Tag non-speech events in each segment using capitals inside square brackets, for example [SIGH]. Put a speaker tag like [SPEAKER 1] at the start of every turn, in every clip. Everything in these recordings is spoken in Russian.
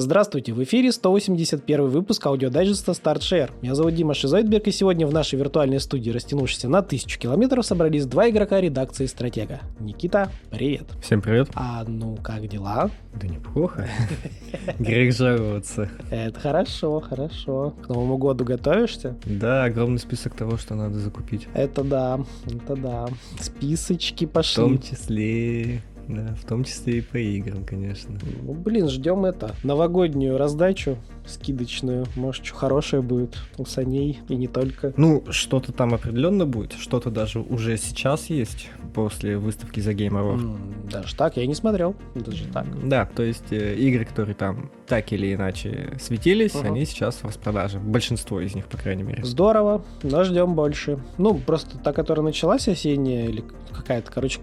[SPEAKER 1] Здравствуйте, в эфире 181 выпуск аудиодайджеста StartShare. Меня зовут Дима Шизойдберг, и сегодня в нашей виртуальной студии, растянувшейся на тысячу километров, собрались два игрока редакции Стратега. Никита, привет.
[SPEAKER 2] Всем привет.
[SPEAKER 1] А ну, как дела?
[SPEAKER 2] Да неплохо. [LAUGHS] Грех жаловаться.
[SPEAKER 1] Это хорошо, хорошо. К Новому году готовишься?
[SPEAKER 2] Да, огромный список того, что надо закупить.
[SPEAKER 1] Это да, это да. Списочки пошли.
[SPEAKER 2] В том числе да, в том числе и по играм, конечно.
[SPEAKER 1] Ну, блин, ждем это. Новогоднюю раздачу скидочную. Может, что хорошее будет у саней и не только.
[SPEAKER 2] Ну, что-то там определенно будет. Что-то даже уже сейчас есть после выставки за Game Award.
[SPEAKER 1] Даже так? Я не смотрел. Даже так.
[SPEAKER 2] Да, то есть э, игры, которые там так или иначе светились, uh-huh. они сейчас в распродаже. Большинство из них, по крайней мере.
[SPEAKER 1] Здорово. Но ждем больше. Ну, просто та, которая началась осенняя, или какая-то, короче,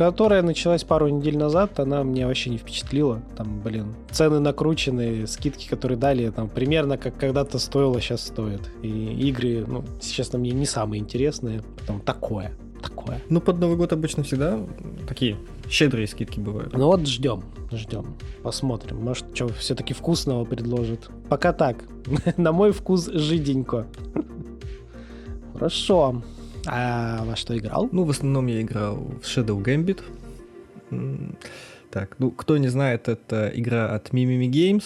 [SPEAKER 1] которая началась пару недель назад, она мне вообще не впечатлила. Там, блин, цены накрученные, скидки, которые дали, там примерно как когда-то стоило, сейчас стоит. И игры, ну, сейчас мне не самые интересные, там такое такое.
[SPEAKER 2] Ну, под Новый год обычно всегда такие щедрые скидки бывают.
[SPEAKER 1] Ну вот ждем, ждем. Посмотрим. Может, что все-таки вкусного предложит. Пока так. [LAUGHS] На мой вкус жиденько. [LAUGHS] Хорошо. А во что играл?
[SPEAKER 2] Ну, в основном я играл в Shadow Gambit. Так, ну, кто не знает, это игра от Mimimi Games.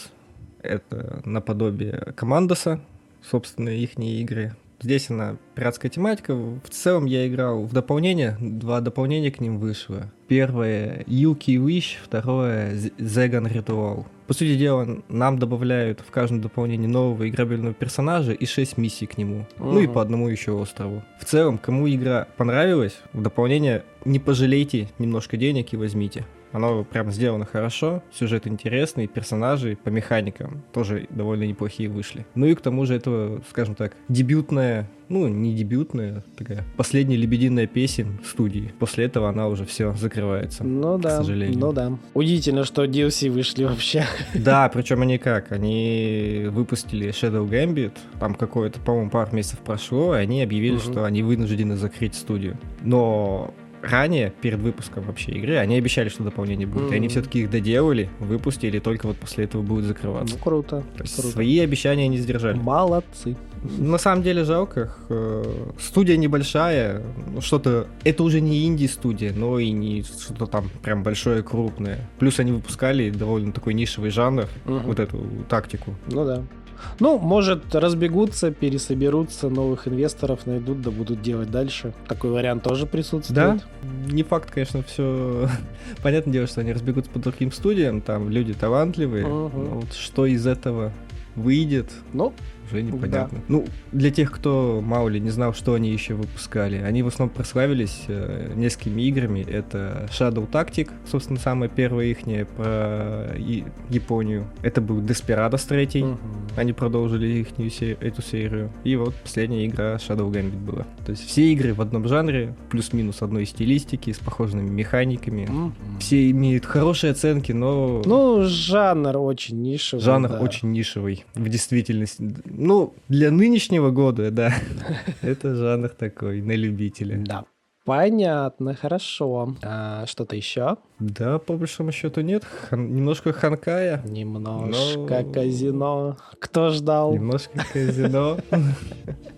[SPEAKER 2] Это наподобие Командоса, собственно, их игры. Здесь она пиратская тематика. В целом я играл в дополнение, два дополнения к ним вышло. Первое Yuki Wish, второе Zegan Ritual. По сути дела, нам добавляют в каждом дополнении нового играбельного персонажа и 6 миссий к нему. Угу. Ну и по одному еще острову. В целом, кому игра понравилась, в дополнение не пожалейте немножко денег и возьмите. Оно прям сделано хорошо, сюжет интересный, персонажи по механикам тоже довольно неплохие вышли. Ну и к тому же это, скажем так, дебютная ну, не дебютная, такая последняя лебединая песен студии. После этого она уже все закрывается.
[SPEAKER 1] Ну да, к сожалению. ну да. Удивительно, что DLC вышли вообще.
[SPEAKER 2] Да, причем они как? Они выпустили Shadow Gambit, там какое-то, по-моему, пару месяцев прошло, и они объявили, угу. что они вынуждены закрыть студию. Но ранее, перед выпуском вообще игры, они обещали, что дополнение будет. Mm-hmm. И они все-таки их доделали, выпустили, и только вот после этого будет закрываться.
[SPEAKER 1] Ну, круто.
[SPEAKER 2] То есть
[SPEAKER 1] круто.
[SPEAKER 2] свои обещания не сдержали.
[SPEAKER 1] Молодцы.
[SPEAKER 2] На самом деле жалко. Э, студия небольшая, ну, что-то... Это уже не инди-студия, но и не что-то там прям большое, крупное. Плюс они выпускали довольно такой нишевый жанр, угу. вот эту тактику.
[SPEAKER 1] Ну да. Ну, может, разбегутся, пересоберутся, новых инвесторов найдут, да будут делать дальше. Такой вариант тоже присутствует.
[SPEAKER 2] Да, не факт, конечно, все. [LAUGHS] Понятное дело, что они разбегутся по другим студиям, там люди талантливые. Угу. Вот что из этого выйдет?
[SPEAKER 1] Ну,
[SPEAKER 2] уже непонятно. Да. Ну, для тех, кто, мало ли, не знал, что они еще выпускали, они в основном прославились э, несколькими играми. Это Shadow Tactic, собственно, самая первая их про и- Японию. Это был Desperados 3. Угу. Они продолжили их эту серию. И вот последняя игра Shadow Gambit была. То есть все игры в одном жанре, плюс-минус одной стилистики, с похожими механиками. Угу. Все имеют хорошие оценки, но...
[SPEAKER 1] Ну, жанр очень нишевый.
[SPEAKER 2] Жанр да. очень нишевый. В действительности ну, для нынешнего года, да. [LAUGHS] Это жанр такой, на любителя.
[SPEAKER 1] Да. Понятно, хорошо. А, что-то еще?
[SPEAKER 2] Да, по большому счету нет. Хан... Немножко ханкая.
[SPEAKER 1] Немножко но... казино. Кто ждал?
[SPEAKER 2] Немножко казино.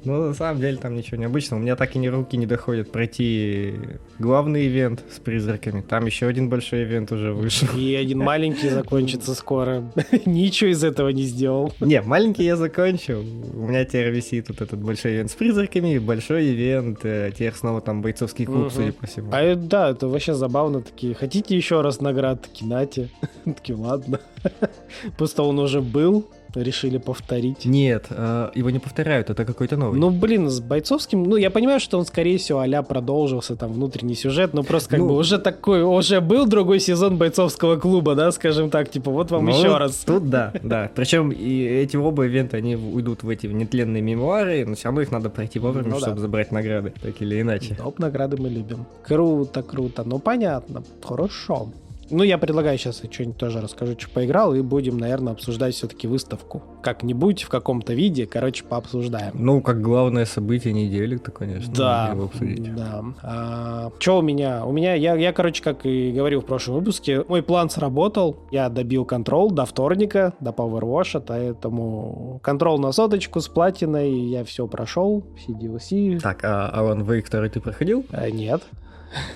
[SPEAKER 2] Ну, на самом деле там ничего необычного. У меня так и ни руки не доходят пройти главный ивент с призраками. Там еще один большой ивент уже вышел.
[SPEAKER 1] И один маленький закончится скоро. [LAUGHS] Ничего из этого не сделал.
[SPEAKER 2] Не, маленький я закончил. У меня теперь висит вот этот большой ивент с призраками, большой ивент. Э, теперь снова там бойцовский клуб, судя по всему.
[SPEAKER 1] А да, это вообще забавно. Такие, хотите еще раз наград? Такие, нате. [LAUGHS] Такие, ладно. [LAUGHS] Просто он уже был, решили повторить.
[SPEAKER 2] Нет, э, его не повторяют, это какой-то новый.
[SPEAKER 1] Ну, блин, с бойцовским, ну, я понимаю, что он, скорее всего, а продолжился, там, внутренний сюжет, но просто как ну, бы уже такой, уже был другой сезон бойцовского клуба, да, скажем так, типа, вот вам ну, еще раз.
[SPEAKER 2] Тут да, [LAUGHS] да. Причем и эти оба ивента, они уйдут в эти нетленные мемуары, но все равно их надо пройти вовремя, ну, чтобы да. забрать награды, так или иначе.
[SPEAKER 1] Топ награды мы любим. Круто, круто, ну, понятно, хорошо. Ну, я предлагаю сейчас я что-нибудь тоже расскажу, что поиграл, и будем, наверное, обсуждать все-таки выставку. Как-нибудь, в каком-то виде, короче, пообсуждаем.
[SPEAKER 2] Ну, как главное событие недели, то, конечно,
[SPEAKER 1] Да,
[SPEAKER 2] его обсудить.
[SPEAKER 1] да. А, что у меня? У меня, я, я, короче, как и говорил в прошлом выпуске, мой план сработал. Я добил контрол до вторника, до Powerwash, поэтому контрол на соточку с платиной, я все прошел, все DLC.
[SPEAKER 2] Так, а Alan Wake 2 ты проходил?
[SPEAKER 1] А, нет.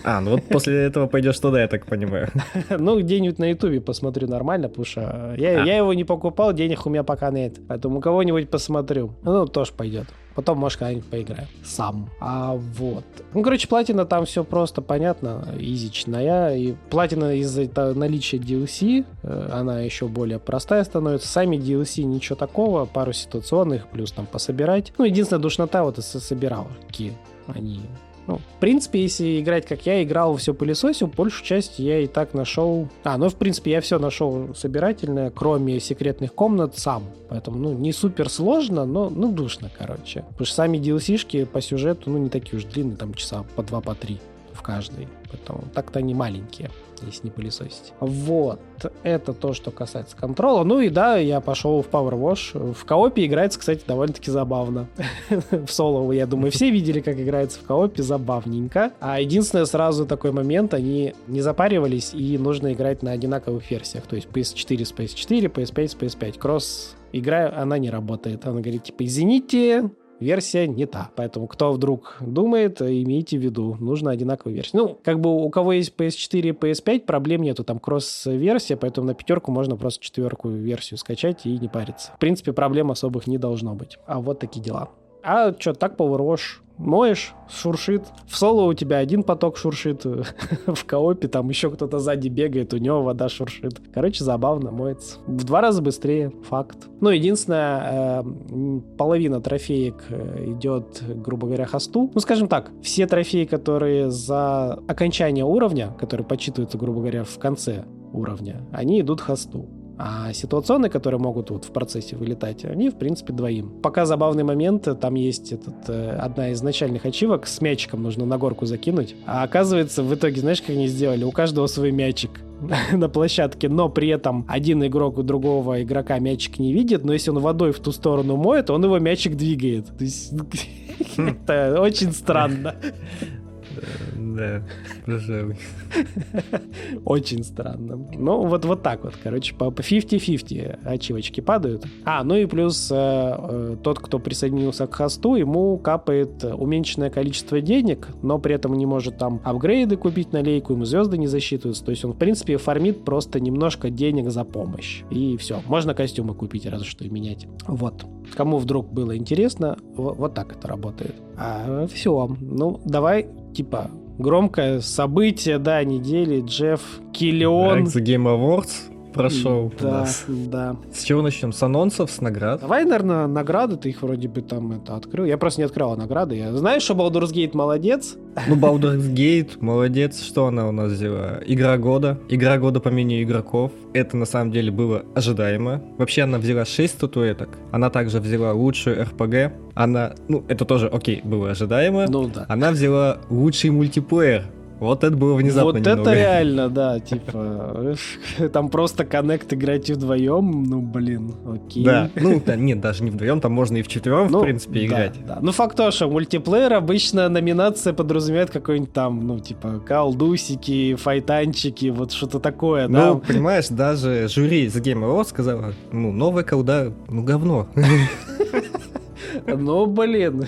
[SPEAKER 2] А, ну вот после этого пойдешь туда, я так понимаю. [LAUGHS]
[SPEAKER 1] Ну, где-нибудь на Ютубе посмотрю нормально, потому что я,
[SPEAKER 2] А.
[SPEAKER 1] я его не покупал, денег у меня пока нет. Поэтому у кого-нибудь посмотрю. Ну, тоже пойдет. Потом, может, когда-нибудь поиграю. Сам. А вот. Ну, короче, платина там все просто понятно, изичная. И платина из-за наличия DLC, э, она еще более простая становится. Сами DLC ничего такого, пару ситуационных, плюс там пособирать. Ну, единственная душнота вот из собиралки. Они ну, в принципе, если играть как я играл, все пылесосил, большую часть я и так нашел... А, ну, в принципе, я все нашел собирательное, кроме секретных комнат, сам. Поэтому, ну, не супер сложно, но, ну, душно, короче. Потому что сами DLC-шки по сюжету, ну, не такие уж длинные, там часа по два, по три в каждой. Поэтому так-то они маленькие, если не пылесосить. Вот. Это то, что касается контрола. Ну и да, я пошел в Power Wash. В коопе играется, кстати, довольно-таки забавно. [LAUGHS] в соло, я думаю, все видели, как играется в коопе, забавненько. А единственное, сразу такой момент, они не запаривались, и нужно играть на одинаковых версиях. То есть PS4 с PS4, PS5 с PS5. Кросс игра, она не работает. Она говорит, типа, извините, версия не та. Поэтому кто вдруг думает, имейте в виду, нужно одинаковая версия. Ну, как бы у кого есть PS4 и PS5, проблем нету, там кросс-версия, поэтому на пятерку можно просто четверку версию скачать и не париться. В принципе, проблем особых не должно быть. А вот такие дела. А что, так Power Wash моешь, шуршит. В соло у тебя один поток шуршит, [LAUGHS] в коопе там еще кто-то сзади бегает, у него вода шуршит. Короче, забавно моется. В два раза быстрее, факт. Ну, единственное, э, половина трофеек э, идет, грубо говоря, хосту. Ну, скажем так, все трофеи, которые за окончание уровня, которые подсчитываются, грубо говоря, в конце уровня, они идут хосту. А ситуационные, которые могут вот в процессе вылетать, они, в принципе, двоим. Пока забавный момент, там есть этот, э, одна из начальных ачивок, с мячиком нужно на горку закинуть. А оказывается, в итоге, знаешь, как они сделали? У каждого свой мячик [LAUGHS] на площадке, но при этом один игрок у другого игрока мячик не видит, но если он водой в ту сторону моет, он его мячик двигает. То есть [LAUGHS] это очень странно.
[SPEAKER 2] Да, пожалуй.
[SPEAKER 1] Очень странно. Ну, вот, вот так вот, короче, по по 50-50 ачивочки падают. А, ну и плюс э, э, тот, кто присоединился к хосту, ему капает уменьшенное количество денег, но при этом не может там апгрейды купить на лейку, ему звезды не засчитываются. То есть он, в принципе, фармит просто немножко денег за помощь. И все. Можно костюмы купить, разве что и менять. Вот. Кому вдруг было интересно, во- вот так это работает. А все. Ну, давай, типа, громкое событие, да, недели. Джефф Киллион.
[SPEAKER 2] The Game Awards прошел у
[SPEAKER 1] Да,
[SPEAKER 2] нас.
[SPEAKER 1] да.
[SPEAKER 2] С чего начнем? С анонсов, с наград?
[SPEAKER 1] Давай, наверное, награды, ты их вроде бы там это открыл. Я просто не открывал награды. Я знаю, что Baldur's Gate молодец.
[SPEAKER 2] Ну, [LAUGHS] Baldur's Gate, молодец. Что она у нас взяла? Игра года. Игра года по меню игроков. Это, на самом деле, было ожидаемо. Вообще, она взяла 6 статуэток. Она также взяла лучшую RPG. Она, ну, это тоже, окей, было ожидаемо.
[SPEAKER 1] Ну да.
[SPEAKER 2] Она взяла лучший мультиплеер. Вот это было внезапно
[SPEAKER 1] вот
[SPEAKER 2] немного.
[SPEAKER 1] это реально, да, типа, [LAUGHS] там просто коннект играть вдвоем, ну, блин, окей.
[SPEAKER 2] Да, ну, да, нет, даже не вдвоем, там можно и вчетвером,
[SPEAKER 1] Ну,
[SPEAKER 2] в принципе,
[SPEAKER 1] да,
[SPEAKER 2] играть.
[SPEAKER 1] Да, Ну, факт то, что мультиплеер обычно номинация подразумевает какой-нибудь там, ну, типа, колдусики, файтанчики, вот что-то такое,
[SPEAKER 2] Ну,
[SPEAKER 1] да.
[SPEAKER 2] понимаешь, даже жюри The Game Awards сказала, ну, новая колда, ну, говно. [LAUGHS]
[SPEAKER 1] Ну, блин.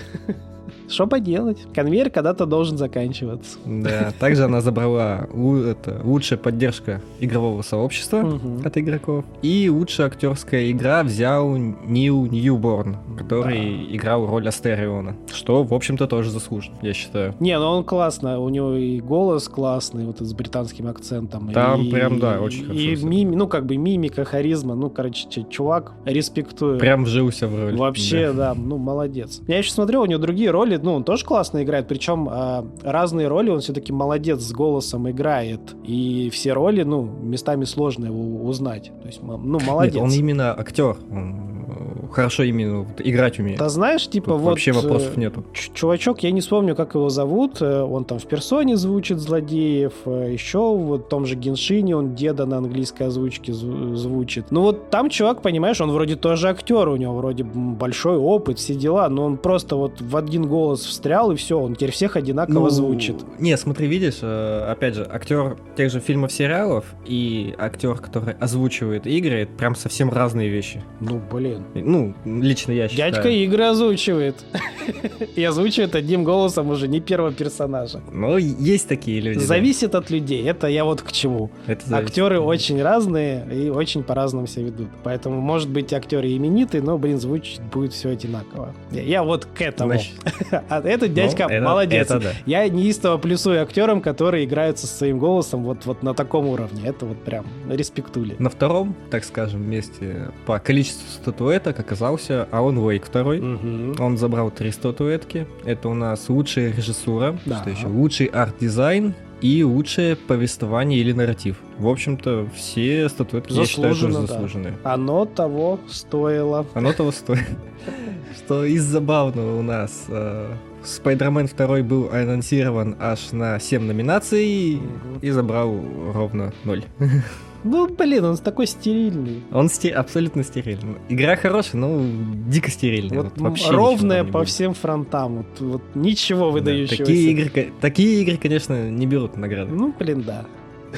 [SPEAKER 1] Что поделать? Конвейер когда-то должен заканчиваться.
[SPEAKER 2] Да, также она забрала это, лучшая поддержка игрового сообщества
[SPEAKER 1] Мгм.
[SPEAKER 2] от игроков. И лучшая актерская игра взял Нил Ньюборн, который играл роль Астериона. Что, в общем-то, тоже заслуженно, я считаю.
[SPEAKER 1] Не, ну он классно, у него и голос классный, вот с британским акцентом.
[SPEAKER 2] Там
[SPEAKER 1] и-
[SPEAKER 2] прям, да, очень хорошо
[SPEAKER 1] И мими, ну как бы мимика, харизма, ну короче, чувак, респектую.
[SPEAKER 2] Прям вжился в роль.
[SPEAKER 1] Вообще,
[SPEAKER 2] Да.
[SPEAKER 1] да. ну молодец. Я еще смотрел, у него другие роли, ну он тоже классно играет, причем а, разные роли он все-таки молодец с голосом играет, и все роли, ну местами сложно его узнать, то есть ну молодец.
[SPEAKER 2] Нет, он именно актер. Он, э, хорошо именно вот, играть умеет.
[SPEAKER 1] Да знаешь, типа
[SPEAKER 2] Тут
[SPEAKER 1] вот...
[SPEAKER 2] Вообще вопросов
[SPEAKER 1] э,
[SPEAKER 2] нету.
[SPEAKER 1] ч- Чувачок, я не вспомню, как его зовут. э, Он там в персоне звучит злодеев. э, Еще вот в том же Геншине он деда на английской озвучке зв- звучит. Ну вот там чувак, понимаешь, он вроде тоже актер, у него вроде большой опыт, все дела, но он просто вот в один голос встрял, и все, он теперь всех одинаково
[SPEAKER 2] Ну,
[SPEAKER 1] звучит.
[SPEAKER 2] Не, смотри, видишь, опять же, актер тех же фильмов, сериалов и актер, который озвучивает игры, это прям совсем разные вещи.
[SPEAKER 1] Ну, блин.
[SPEAKER 2] Ну, лично я считаю.
[SPEAKER 1] Дядька игры озвучивает. [LAUGHS] И озвучивает одним голосом уже не первого персонажа.
[SPEAKER 2] Ну, есть такие люди. да.
[SPEAKER 1] Зависит от людей. Это я вот к чему.
[SPEAKER 2] Это зависит.
[SPEAKER 1] Актеры очень разные и очень по-разному себя ведут. Поэтому, может быть, актеры именитые, но, блин, звучит будет все одинаково. Я, вот к этому.
[SPEAKER 2] Значит, [LAUGHS]
[SPEAKER 1] А этот дядька
[SPEAKER 2] ну, это-
[SPEAKER 1] молодец.
[SPEAKER 2] это да.
[SPEAKER 1] Я неистово плюсую актерам, которые играют со своим голосом вот, вот на таком уровне. Это вот прям респектули.
[SPEAKER 2] На втором, так скажем, месте по количеству статуэток оказался Alan Wake второй.
[SPEAKER 1] Мгм.
[SPEAKER 2] Он забрал три статуэтки. Это у нас лучшая режиссура,
[SPEAKER 1] Да.
[SPEAKER 2] что еще лучший арт-дизайн и лучшее повествование или нарратив. В общем-то, все статуэтки, я считаю,
[SPEAKER 1] да.
[SPEAKER 2] заслуженные.
[SPEAKER 1] Оно того стоило.
[SPEAKER 2] Оно того стоит. [LAUGHS] Что из забавного у нас э, Spider-Man 2 был анонсирован аж на 7 номинаций и забрал ровно 0. [LAUGHS]
[SPEAKER 1] Ну, блин, он такой стерильный.
[SPEAKER 2] Он сте- абсолютно стерильный. Игра хорошая, но дико стерильная.
[SPEAKER 1] Вот
[SPEAKER 2] Вот вообще
[SPEAKER 1] ровная по
[SPEAKER 2] будет.
[SPEAKER 1] всем фронтам. Вот, вот ничего
[SPEAKER 2] Да,
[SPEAKER 1] выдающегося.
[SPEAKER 2] Такие игры, такие игры, конечно, не берут награды.
[SPEAKER 1] Ну, блин, да.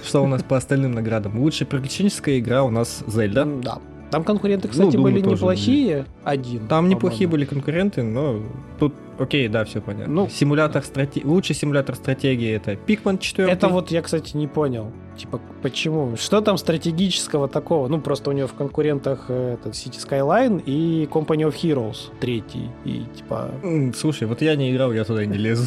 [SPEAKER 2] Что у нас по остальным наградам? Лучшая приключенческая игра у нас Зельда.
[SPEAKER 1] Да. Там конкуренты,
[SPEAKER 2] Ну,
[SPEAKER 1] кстати,
[SPEAKER 2] думаю,
[SPEAKER 1] были неплохие. Один.
[SPEAKER 2] Там неплохие были конкуренты, но тут, окей, да, все понятно.
[SPEAKER 1] Ну,
[SPEAKER 2] симулятор стратегии, лучший симулятор стратегии это Pikmin 4.
[SPEAKER 1] Это вот я, кстати, не понял. Типа, почему? Что там стратегического такого? Ну, просто у него в конкурентах э, этот City Skyline и Company of Heroes третий. И типа...
[SPEAKER 2] Слушай, вот я не играл, я туда не лезу.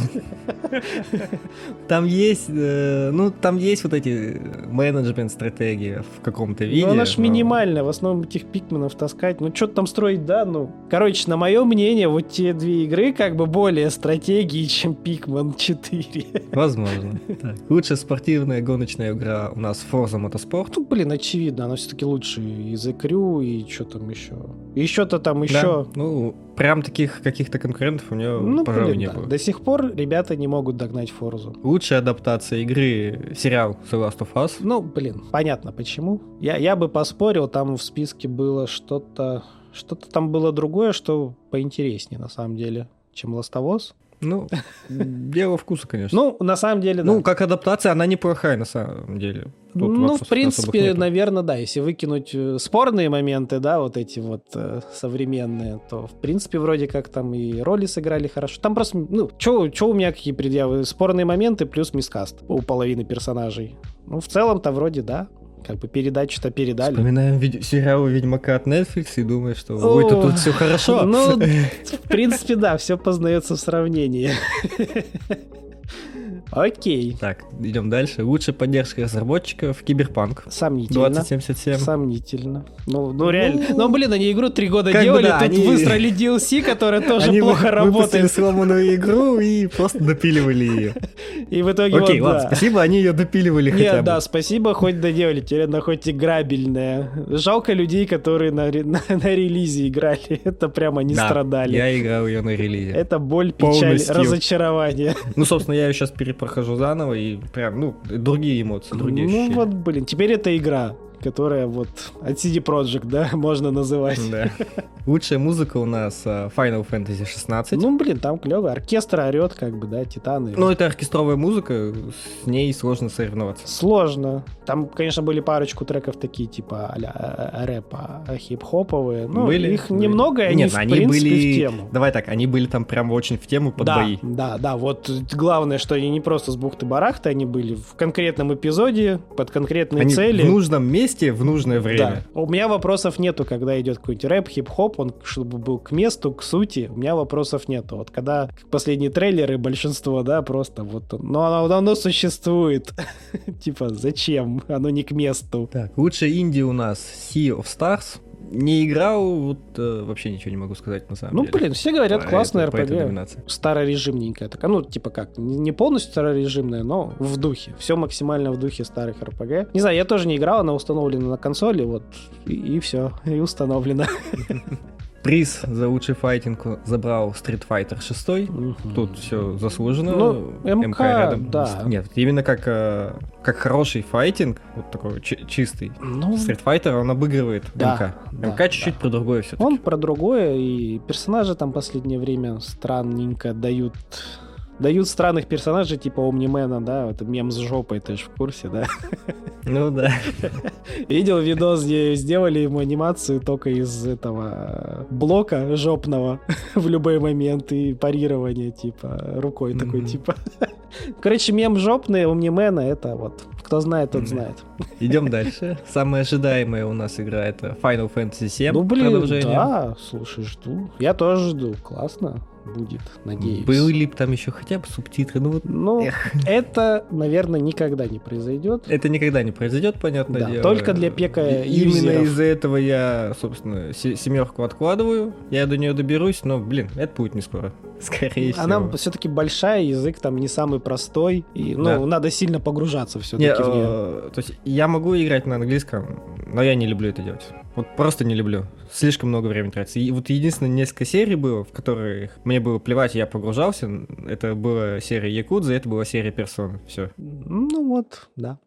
[SPEAKER 2] Там есть, э, ну, там есть вот эти менеджмент стратегии в каком-то виде.
[SPEAKER 1] ну, она ж минимальная, в основном этих пикменов таскать. Ну, что-то там строить, да, ну... Короче, на мое мнение, вот те две игры как бы более стратегии, чем Pikmin 4.
[SPEAKER 2] Возможно. Так, Лучшая спортивная гоночная игра у нас Forza Motorsport.
[SPEAKER 1] Ну, блин, очевидно, она все-таки лучше и The Crew, и что там еще. И что-то там
[SPEAKER 2] Да,
[SPEAKER 1] еще.
[SPEAKER 2] Ну, прям таких каких-то конкурентов у нее,
[SPEAKER 1] Ну,
[SPEAKER 2] пожалуй,
[SPEAKER 1] блин,
[SPEAKER 2] не
[SPEAKER 1] да.
[SPEAKER 2] было.
[SPEAKER 1] До сих пор ребята не могут догнать Форзу.
[SPEAKER 2] Лучшая адаптация игры сериал The Last of Us.
[SPEAKER 1] Ну, блин, понятно почему. Я, я бы поспорил, там в списке было что-то... Что-то там было другое, что поинтереснее, на самом деле, чем Us.
[SPEAKER 2] Ну, дело вкуса, конечно.
[SPEAKER 1] Ну, на самом деле, да.
[SPEAKER 2] Ну, как адаптация, она неплохая на самом деле. Тут
[SPEAKER 1] ну, в принципе, наверное, да. Если выкинуть э, спорные моменты, да, вот эти вот э, современные, то, в принципе, вроде как там и роли сыграли хорошо. Там просто, ну, что у меня какие предъявы? Спорные моменты плюс мискаст у половины персонажей. Ну, в целом-то вроде, да. Как бы передачу-то передали.
[SPEAKER 2] Вспоминаем вид- сериалы Ведьмака от Netflix и думаем, что ой, тут,
[SPEAKER 1] О,
[SPEAKER 2] тут все хорошо.
[SPEAKER 1] Ну, [LAUGHS] в принципе, да, все познается в сравнении. [LAUGHS] Окей.
[SPEAKER 2] Так, идем дальше. Лучшая поддержка разработчиков Киберпанк.
[SPEAKER 1] Сомнительно.
[SPEAKER 2] 2077.
[SPEAKER 1] Сомнительно. Ну, ну реально. Ну, блин, они игру три года
[SPEAKER 2] Как бы
[SPEAKER 1] делали,
[SPEAKER 2] да,
[SPEAKER 1] тут
[SPEAKER 2] они-
[SPEAKER 1] выстроили [LAUGHS] DLC, которая тоже
[SPEAKER 2] Они
[SPEAKER 1] плохо
[SPEAKER 2] вы-
[SPEAKER 1] работает.
[SPEAKER 2] сломанную игру и просто допиливали ее. [LAUGHS]
[SPEAKER 1] И в итоге
[SPEAKER 2] Окей,
[SPEAKER 1] вот,
[SPEAKER 2] ладно,
[SPEAKER 1] да.
[SPEAKER 2] спасибо, они ее допиливали хотя
[SPEAKER 1] Нет,
[SPEAKER 2] бы.
[SPEAKER 1] да, спасибо, хоть доделали. Теперь хоть играбельная. Жалко людей, которые на, [LAUGHS] на, на релизе играли. Это прямо не
[SPEAKER 2] Да,
[SPEAKER 1] страдали.
[SPEAKER 2] Я играл ее на релизе.
[SPEAKER 1] Это боль, печаль,
[SPEAKER 2] Полностью.
[SPEAKER 1] разочарование.
[SPEAKER 2] Ну, собственно, я ее сейчас перепрохожу заново и прям, ну, другие эмоции, другие
[SPEAKER 1] ну
[SPEAKER 2] ощущения.
[SPEAKER 1] вот, блин, теперь это игра, которая вот от CD Projekt, да, [LAUGHS] можно называть.
[SPEAKER 2] Да. Лучшая музыка у нас а, Final Fantasy 16.
[SPEAKER 1] Ну, блин, там клево. Оркестр орет, как бы, да, титаны.
[SPEAKER 2] Ну, это оркестровая музыка, с ней сложно соревноваться.
[SPEAKER 1] Сложно. Там, конечно, были парочку треков такие, типа а-ля э, рэпа, э, хип-хоповые. Ну,
[SPEAKER 2] Были?
[SPEAKER 1] их
[SPEAKER 2] Были.
[SPEAKER 1] немного, они,
[SPEAKER 2] Нет,
[SPEAKER 1] в
[SPEAKER 2] они
[SPEAKER 1] принципе,
[SPEAKER 2] были...
[SPEAKER 1] в тему.
[SPEAKER 2] Давай так, они были там прям очень в тему под
[SPEAKER 1] да,
[SPEAKER 2] бои.
[SPEAKER 1] да, да. Вот главное, что они не просто с бухты-барахты, они были в конкретном эпизоде, под конкретные
[SPEAKER 2] Они
[SPEAKER 1] цели.
[SPEAKER 2] в нужном месте, в нужное время.
[SPEAKER 1] Да. У меня вопросов нету, когда идет какой-нибудь рэп, хип-хоп, он чтобы был к месту, к сути, у меня вопросов нету. Вот когда последние трейлеры, большинство, да, просто вот, ну оно давно существует. [LAUGHS] Типа, зачем? Оно не к месту.
[SPEAKER 2] Так, лучшая инди у нас Sea of Stars. Не играл, вот э, вообще ничего не могу сказать на самом
[SPEAKER 1] Ну,
[SPEAKER 2] деле.
[SPEAKER 1] блин, все говорят,
[SPEAKER 2] По
[SPEAKER 1] классная
[SPEAKER 2] этой
[SPEAKER 1] RPG. Старорежимненькая такая, ну, типа как, не полностью старорежимная, но в духе. Все максимально в духе старых RPG. Не знаю, я тоже не играл, она установлена на консоли, вот, и, все, и установлена. [LAUGHS]
[SPEAKER 2] Приз за лучший файтинг забрал Street Fighter 6.
[SPEAKER 1] Мгм.
[SPEAKER 2] Тут все заслужено.
[SPEAKER 1] Ну, МК, да.
[SPEAKER 2] Нет, именно как, э, как хороший файтинг, вот такой чи- чистый.
[SPEAKER 1] Ну,
[SPEAKER 2] Street Fighter, он обыгрывает
[SPEAKER 1] Да,
[SPEAKER 2] МК.
[SPEAKER 1] да,
[SPEAKER 2] МК чуть-чуть про другое все-таки.
[SPEAKER 1] Он про другое, и персонажи там последнее время странненько дают дают странных персонажей, типа Омнимена, да, это мем с жопой, ты же в курсе, да?
[SPEAKER 2] Ну да.
[SPEAKER 1] Видел видос, где сделали ему анимацию только из этого блока жопного [LAUGHS] в любой момент и парирование, типа, рукой такой, типа. Короче, мем жопный Омнимена, это вот, кто знает, тот знает. [LAUGHS]
[SPEAKER 2] Идем дальше. Самая ожидаемая у нас игра это Final Fantasy VII.
[SPEAKER 1] Ну, блин, да, слушай, жду. Я тоже жду, классно будет, надеюсь.
[SPEAKER 2] Были бы там еще хотя бы субтитры. Ну вот
[SPEAKER 1] Ну,
[SPEAKER 2] Эх.
[SPEAKER 1] это, наверное, никогда не произойдет.
[SPEAKER 2] это никогда не произойдет, понятное
[SPEAKER 1] Да,
[SPEAKER 2] дело.
[SPEAKER 1] только для пека
[SPEAKER 2] И Именно из-за этого я, собственно, се- семерку откладываю. Я до нее доберусь, но, блин, это будет не скоро. [LAUGHS] Скорее всего.
[SPEAKER 1] Она все-таки большая, язык там не самый простой. И, ну,
[SPEAKER 2] Да.
[SPEAKER 1] надо сильно погружаться
[SPEAKER 2] Не,
[SPEAKER 1] все-таки в нее.
[SPEAKER 2] Э, то есть я могу играть на английском, но я не люблю это делать. Вот просто не люблю. Слишком много времени тратится. И вот единственное несколько серий было, в которых мне было плевать, я погружался. Это была серия Якудза, это была серия Персона. Все.
[SPEAKER 1] Ну вот, да.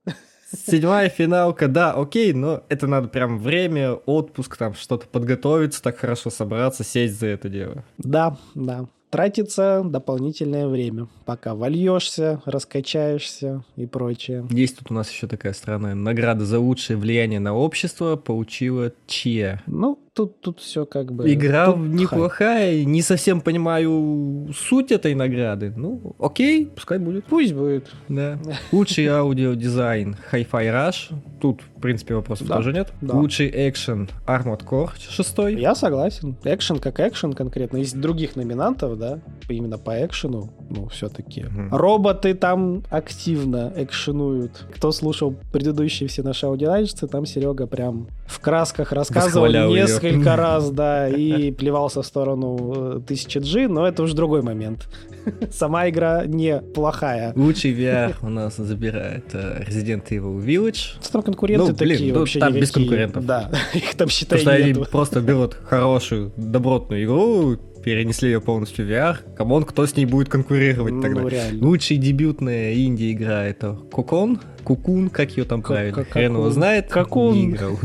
[SPEAKER 2] Седьмая финалка, да, окей, но это надо прям время, отпуск, там что-то подготовиться, так хорошо собраться, сесть за это дело.
[SPEAKER 1] Да, да. Тратится дополнительное время, пока вольешься, раскачаешься и прочее.
[SPEAKER 2] Есть тут у нас еще такая странная награда за лучшее влияние на общество получила Чья.
[SPEAKER 1] Ну, тут, тут все как бы...
[SPEAKER 2] Игра
[SPEAKER 1] тут
[SPEAKER 2] неплохая, не совсем понимаю суть этой награды. Ну, окей, пускай будет.
[SPEAKER 1] Пусть будет.
[SPEAKER 2] Да. [LAUGHS] Лучший аудиодизайн Hi-Fi Rush. Тут, в принципе, вопросов
[SPEAKER 1] Да,
[SPEAKER 2] тоже нет.
[SPEAKER 1] да.
[SPEAKER 2] Лучший экшен Armored Core 6.
[SPEAKER 1] Я согласен. Экшен как экшен конкретно. Из других номинантов, да, именно по экшену, ну, все-таки.
[SPEAKER 2] Мгм.
[SPEAKER 1] Роботы там активно экшенуют. Кто слушал предыдущие все наши аудиоанальцы, там Серега прям в красках рассказывал
[SPEAKER 2] Восхвалял
[SPEAKER 1] несколько [LAUGHS] раз, да, и плевался в сторону э, 1000 G, но это уже другой момент. [LAUGHS] Сама игра неплохая.
[SPEAKER 2] Лучший VR у нас забирает э, Resident Evil Village.
[SPEAKER 1] Там конкуренты
[SPEAKER 2] Ну, блин,
[SPEAKER 1] такие
[SPEAKER 2] ну,
[SPEAKER 1] вообще
[SPEAKER 2] там без
[SPEAKER 1] никакие.
[SPEAKER 2] конкурентов.
[SPEAKER 1] Да, [LAUGHS] их там, считай,
[SPEAKER 2] Потому что они
[SPEAKER 1] нету.
[SPEAKER 2] просто берут хорошую, добротную игру, перенесли ее полностью в VR. Come on, кто с ней будет конкурировать тогда?
[SPEAKER 1] Ну, реально.
[SPEAKER 2] Лучшая дебютная инди-игра это Кокон, Cocoon, как ее там правильно,
[SPEAKER 1] как-
[SPEAKER 2] хрен его знает.
[SPEAKER 1] Cocoon.
[SPEAKER 2] Не играл.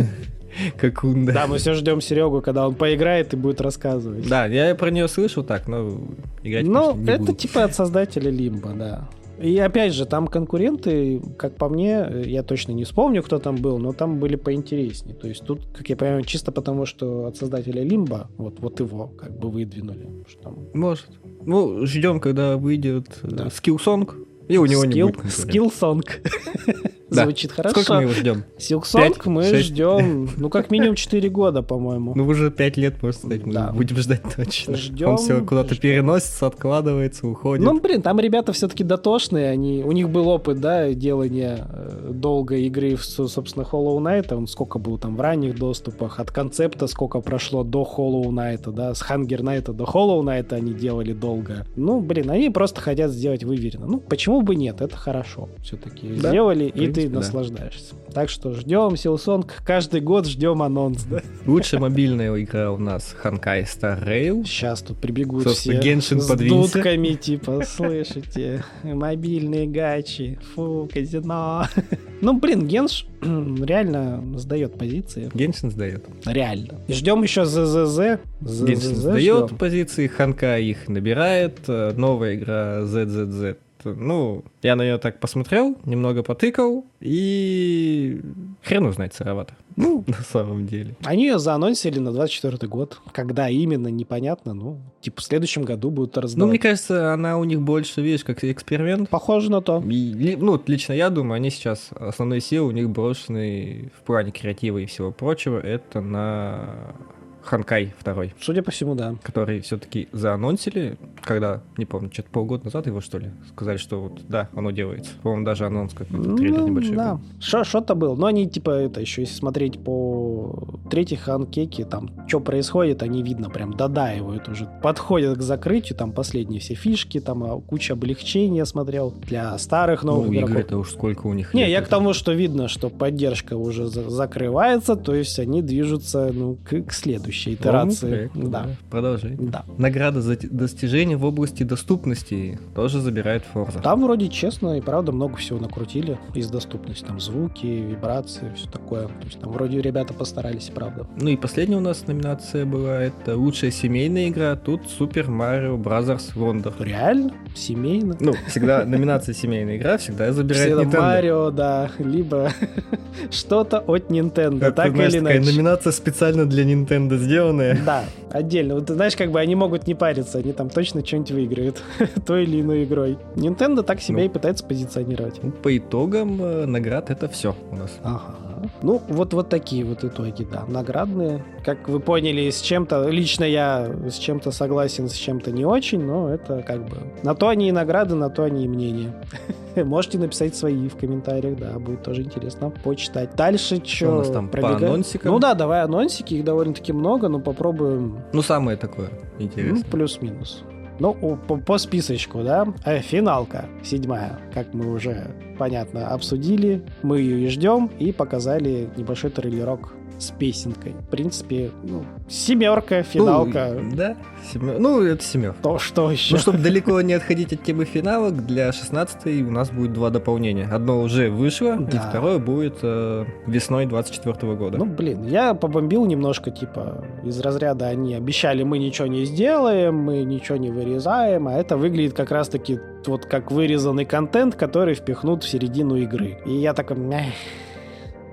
[SPEAKER 2] [LAUGHS] Cocoon, да.
[SPEAKER 1] Да, мы все ждем Серегу, когда он поиграет и будет рассказывать.
[SPEAKER 2] Да, я про нее слышал так, но играть
[SPEAKER 1] Ну,
[SPEAKER 2] не
[SPEAKER 1] это
[SPEAKER 2] буду.
[SPEAKER 1] типа от создателя Лимба, да. И опять же, там конкуренты, как по мне, я точно не вспомню, кто там был, но там были поинтереснее. То есть тут, как я понимаю, чисто потому, что от создателя Лимба, вот, вот его как бы выдвинули. Что
[SPEAKER 2] Может. Ну, ждем, когда выйдет э,
[SPEAKER 1] Да.
[SPEAKER 2] Skillsong, и у него не
[SPEAKER 1] скилл,
[SPEAKER 2] будет конкурента. [LAUGHS] Да.
[SPEAKER 1] Звучит хорошо.
[SPEAKER 2] Сколько мы его ждем?
[SPEAKER 1] Силксонг мы
[SPEAKER 2] Шесть?
[SPEAKER 1] ждем, [LAUGHS] ну, как минимум 4 года, по-моему.
[SPEAKER 2] Ну, уже пять лет, можно сказать, мы
[SPEAKER 1] Да.
[SPEAKER 2] будем ждать точно.
[SPEAKER 1] Ждем,
[SPEAKER 2] Он все куда-то
[SPEAKER 1] ждем.
[SPEAKER 2] переносится, откладывается, уходит.
[SPEAKER 1] Ну, блин, там ребята все-таки дотошные, они, у них был опыт, да, делания э, долгой игры в, со- собственно, Hollow Knight, он сколько был там в ранних доступах, от концепта сколько прошло до Hollow Knight, да, с Hunger Knight до Hollow Knight они делали долго. Ну, блин, они просто хотят сделать выверенно. Ну, почему бы нет, это хорошо все-таки.
[SPEAKER 2] Да,
[SPEAKER 1] Сделали, и
[SPEAKER 2] принципе,
[SPEAKER 1] ты
[SPEAKER 2] да.
[SPEAKER 1] наслаждаешься. Так что ждем Силсонг, каждый год ждем анонс, да.
[SPEAKER 2] Лучшая мобильная игра у нас Ханкай Star Rail.
[SPEAKER 1] Сейчас тут прибегут
[SPEAKER 2] Собственно,
[SPEAKER 1] все
[SPEAKER 2] Геншин
[SPEAKER 1] с
[SPEAKER 2] подвинься.
[SPEAKER 1] дудками, типа, слышите, мобильные гачи, фу, казино. Ну, блин, Генш [CLEARS THROAT] реально сдает позиции.
[SPEAKER 2] Геншин сдает.
[SPEAKER 1] Реально. Ждем еще ЗЗЗ.
[SPEAKER 2] Геншин сдает позиции, Ханкай их набирает. э, Новая игра ZZZ. Ну, я на нее так посмотрел, немного потыкал, и хрен узнать сыровато. [LAUGHS] Ну, на самом деле.
[SPEAKER 1] Они ее заанонсили на 24 год. Когда именно, непонятно. Ну, типа, в следующем году будут
[SPEAKER 2] Ну,
[SPEAKER 1] раздавать.
[SPEAKER 2] мне кажется, она у них больше, видишь, как эксперимент.
[SPEAKER 1] Похоже на то.
[SPEAKER 2] И ну, лично я думаю, они сейчас, основные силы у них брошены в плане креатива и всего прочего, это на Ханкай второй,
[SPEAKER 1] Судя по всему, да.
[SPEAKER 2] который все-таки заанонсили, когда, не помню, что-то полгода назад его, что ли, сказали, что вот, да, оно делается. По-моему, даже анонс какой-то, трейлер
[SPEAKER 1] Ну,
[SPEAKER 2] небольшой
[SPEAKER 1] да. Что-то было. Но они, типа, это еще если смотреть по третьей ханкеке, там, что происходит, они, видно, прям додаивают уже. Подходят к закрытию, там, последние все фишки, там, а, куча облегчений я смотрел для старых новых
[SPEAKER 2] Ну,
[SPEAKER 1] игроков.
[SPEAKER 2] игры-то уж сколько у них
[SPEAKER 1] Не, я к тому, что видно, что поддержка уже за- закрывается, то есть они движутся, ну, к, к следующей следующей итерации.
[SPEAKER 2] Проект,
[SPEAKER 1] да.
[SPEAKER 2] да. Продолжай.
[SPEAKER 1] Да.
[SPEAKER 2] Награда за достижения в области доступности тоже забирает Forza.
[SPEAKER 1] Там вроде честно и правда много всего накрутили из доступности. Там звуки, вибрации, все такое. То есть там вроде ребята постарались, правда.
[SPEAKER 2] Ну и последняя у нас номинация была, это лучшая семейная игра, тут Super Mario Bros. Wonder.
[SPEAKER 1] Реально? Семейно?
[SPEAKER 2] Ну, всегда [LAUGHS] номинация семейная игра всегда забирает
[SPEAKER 1] Всегда
[SPEAKER 2] Nintendo.
[SPEAKER 1] Марио, да, либо [LAUGHS] что-то от Nintendo,
[SPEAKER 2] Это,
[SPEAKER 1] так
[SPEAKER 2] знаешь,
[SPEAKER 1] или
[SPEAKER 2] такая
[SPEAKER 1] иначе.
[SPEAKER 2] номинация специально для Nintendo сделанная.
[SPEAKER 1] Да, отдельно. Вот знаешь, как бы они могут не париться, они там точно что-нибудь выиграют [LAUGHS] той или иной игрой. Nintendo так себя
[SPEAKER 2] Ну.
[SPEAKER 1] и пытается позиционировать.
[SPEAKER 2] Ну, По итогам э, наград это все у нас.
[SPEAKER 1] Ага. Ну, вот, вот такие вот итоги, да, наградные. Как вы поняли, с чем-то, лично я с чем-то согласен, с чем-то не очень, но это как бы... На то они и награды, на то они и мнения. [LAUGHS] Можете написать свои в комментариях, да, будет тоже интересно почитать. Дальше что?
[SPEAKER 2] у нас там по анонсикам?
[SPEAKER 1] Ну да, давай анонсики, их довольно-таки много, но попробуем
[SPEAKER 2] Ну, самое такое
[SPEAKER 1] ну,
[SPEAKER 2] интересное.
[SPEAKER 1] плюс-минус. Ну, по, по списочку, да. Э, финалка седьмая, как мы уже, понятно, обсудили. Мы ее и ждем, и показали небольшой трейлерок с песенкой. В принципе, ну, семерка, финалка.
[SPEAKER 2] Ну, да, семер- ну это семерка.
[SPEAKER 1] То, что еще?
[SPEAKER 2] Ну, чтобы далеко не отходить от темы финалок, для 16 у нас будет два дополнения. Одно уже вышло, и
[SPEAKER 1] Да.
[SPEAKER 2] второе будет э, весной 24 года.
[SPEAKER 1] Ну, блин, я побомбил немножко, типа, из разряда они обещали, мы ничего не сделаем, мы ничего не вырезаем, а это выглядит как раз-таки вот как вырезанный контент, который впихнут в середину игры. И я такой, «Мeh,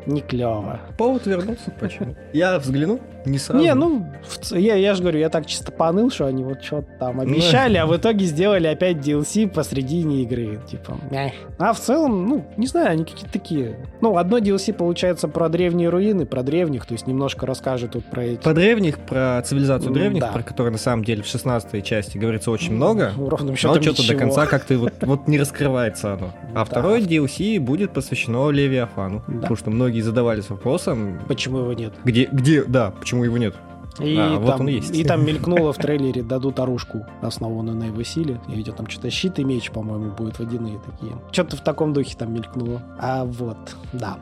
[SPEAKER 1] не клево.
[SPEAKER 2] Повод вернулся, почему? Я взгляну, не сразу.
[SPEAKER 1] Не, ну, я, я же говорю, я так чисто поныл, что они вот что-то там обещали, а в итоге сделали опять DLC посредине игры. Типа. А в целом, ну, не знаю, они какие-то такие... Ну, одно DLC получается про древние руины, про древних, то есть немножко расскажет тут про эти...
[SPEAKER 2] По древних, про цивилизацию древних,
[SPEAKER 1] да.
[SPEAKER 2] про которую на самом деле в 16 части говорится очень много,
[SPEAKER 1] Ровным
[SPEAKER 2] но что-то до конца как-то вот, вот не раскрывается оно. А
[SPEAKER 1] Да.
[SPEAKER 2] второе DLC будет посвящено Левиафану.
[SPEAKER 1] Да.
[SPEAKER 2] Потому что многие задавались вопросом,
[SPEAKER 1] Почему его нет?
[SPEAKER 2] где, где, да, почему его нет?
[SPEAKER 1] И,
[SPEAKER 2] А, вот
[SPEAKER 1] там,
[SPEAKER 2] он есть.
[SPEAKER 1] и там [LAUGHS] мелькнуло в трейлере дадут оружку, основанную на его силе. Я видел, там что-то щит и меч, по-моему, будут водяные такие. Что-то в таком духе там мелькнуло. А вот, да.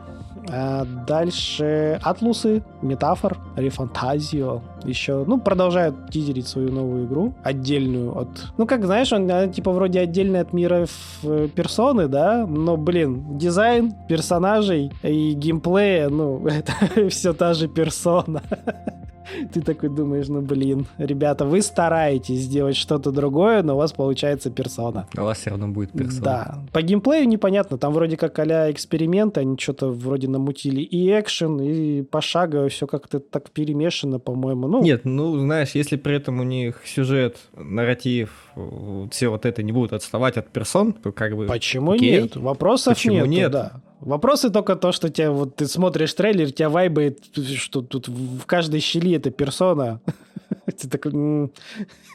[SPEAKER 1] А дальше Атлусы, Метафор, Рефантазио. Еще, ну, продолжают тизерить свою новую игру, отдельную от... Ну, как, знаешь, он, она, типа, вроде отдельная от мира э, персоны, да? Но, блин, дизайн персонажей и геймплея, ну, [LAUGHS] это все та же персона. [LAUGHS] Ты такой думаешь, ну блин, ребята, вы стараетесь сделать что-то другое, но у вас получается персона.
[SPEAKER 2] А у вас все равно будет персона.
[SPEAKER 1] Да. По геймплею непонятно. Там вроде как а эксперименты, они что-то вроде намутили и экшен, и пошагово все как-то так перемешано, по-моему. Ну,
[SPEAKER 2] Нет, ну, знаешь, если при этом у них сюжет, нарратив, все вот это не будут отставать от персон, то как бы...
[SPEAKER 1] почему
[SPEAKER 2] окей.
[SPEAKER 1] нет? Вопросов
[SPEAKER 2] Почему
[SPEAKER 1] нету,
[SPEAKER 2] нет?
[SPEAKER 1] да. Вопросы только то, что тебя вот ты смотришь трейлер, тебя вайбает, что тут в каждой щели это персона. [LAUGHS] Ты такой, «М,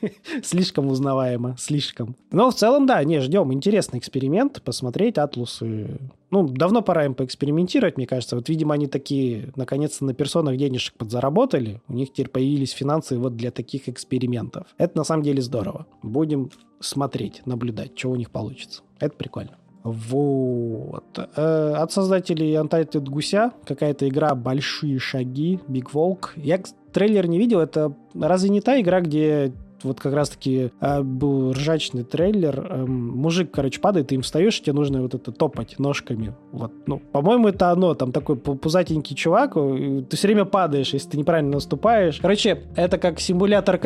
[SPEAKER 1] [LAUGHS] слишком узнаваемо, слишком. Но в целом, да, не, ждем. Интересный эксперимент, посмотреть Атлусы. Ну, давно пора им поэкспериментировать, мне кажется. Вот, видимо, они такие, наконец-то, на персонах денежек подзаработали. У них теперь появились финансы вот для таких экспериментов. Это на самом деле здорово. Будем смотреть, наблюдать, что у них получится. Это прикольно. Вот. Э, от создателей Untitled Гуся какая-то игра «Большие шаги», Big Волк. Я трейлер не видел. Это разве не та игра, где вот как раз-таки э, был ржачный трейлер. Эм, мужик, короче, падает, ты им встаешь, и тебе нужно вот это топать ножками. Вот, ну, по-моему, это оно. Там такой пу- пузатенький чувак, э, ты все время падаешь, если ты неправильно наступаешь. Короче, это как симулятор
[SPEAKER 2] всё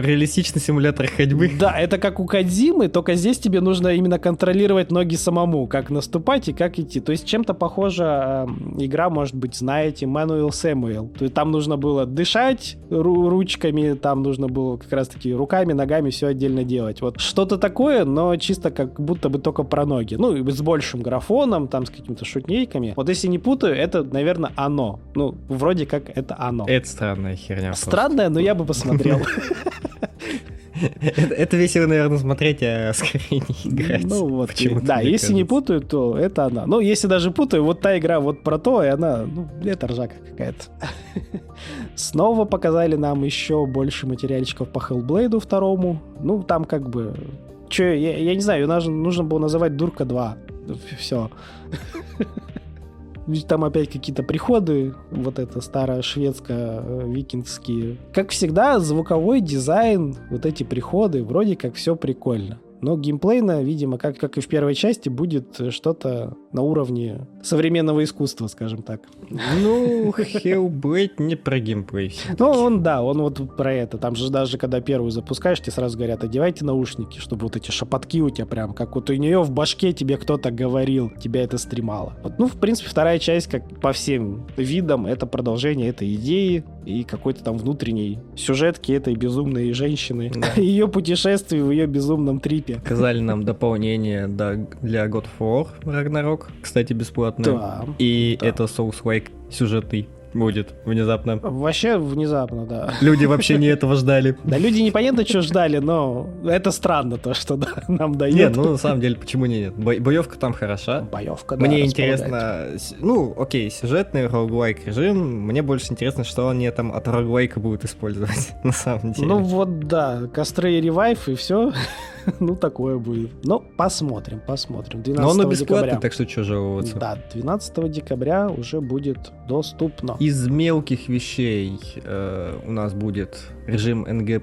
[SPEAKER 2] Реалистичный симулятор ходьбы. [LAUGHS]
[SPEAKER 1] Да, это как у Кадзимы, только здесь тебе нужно именно контролировать ноги самому, как наступать и как идти. То есть чем-то похожа э, игра, может быть, знаете, Мануэл Сэмуэл. То есть там нужно было дышать ру- ручками, там нужно было как раз-таки руками, ногами все отдельно делать. Вот что-то такое, но чисто как будто бы только про ноги. Ну, и с большим графоном, там с какими-то шутнейками. Вот если не путаю, это, наверное, оно. Ну, вроде как это оно.
[SPEAKER 2] Это странная херня. просто.
[SPEAKER 1] Странное, но я бы посмотрел. [LAUGHS]
[SPEAKER 2] Это, весело, наверное, смотреть, а скорее не играть.
[SPEAKER 1] Ну вот,
[SPEAKER 2] Почему-то,
[SPEAKER 1] да, если не путаю, то это она. Ну, если даже путаю, вот та игра вот про то, и она, ну, это ржака какая-то. Снова показали нам еще больше материальчиков по Hellblade второму. Ну, там как бы... Че, я, я не знаю, ее нужно, нужно было называть Дурка 2. Все. Там опять какие-то приходы, вот это старо-шведско-викингские. Как всегда, звуковой дизайн, вот эти приходы, вроде как все прикольно. Но геймплейно, видимо, как, как и в первой части, будет что-то на уровне современного искусства, скажем так.
[SPEAKER 2] Ну, Hellblade не про геймплей.
[SPEAKER 1] Ну, он, да, он вот про это. Там же даже, когда первую запускаешь, тебе сразу говорят, одевайте наушники, чтобы вот эти шепотки у тебя прям, как вот у нее в башке тебе кто-то говорил, тебя это стремало. Вот, ну, в принципе, вторая часть, как по всем видам, это продолжение этой идеи и какой-то там внутренней сюжетки этой безумной женщины. Да. [LAUGHS] Ее путешествие в ее безумном трипе.
[SPEAKER 2] Показали нам дополнение для God of War Ragnarok, кстати, бесплатное. Да. И да. это Souls-like сюжетный будет внезапно.
[SPEAKER 1] Вообще внезапно, да.
[SPEAKER 2] Люди вообще не этого ждали.
[SPEAKER 1] Да, люди непонятно, что ждали, но это странно то, что да, нам дает. Нет,
[SPEAKER 2] ну на самом деле, почему нет? Боевка там хороша.
[SPEAKER 1] Боевка, да.
[SPEAKER 2] Мне интересно, ну, окей, сюжетный роглайк режим, мне больше интересно, что они там от роглайка будут использовать, [LAUGHS] на самом деле.
[SPEAKER 1] Ну вот, да, костры и ревайв, и все. [LAUGHS] ну, такое будет. Но посмотрим, посмотрим. 12 Но он бесплатный, декабря.
[SPEAKER 2] так что что жаловаться.
[SPEAKER 1] Да, 12 декабря уже будет доступно.
[SPEAKER 2] Из мелких вещей э, у нас будет режим NG+,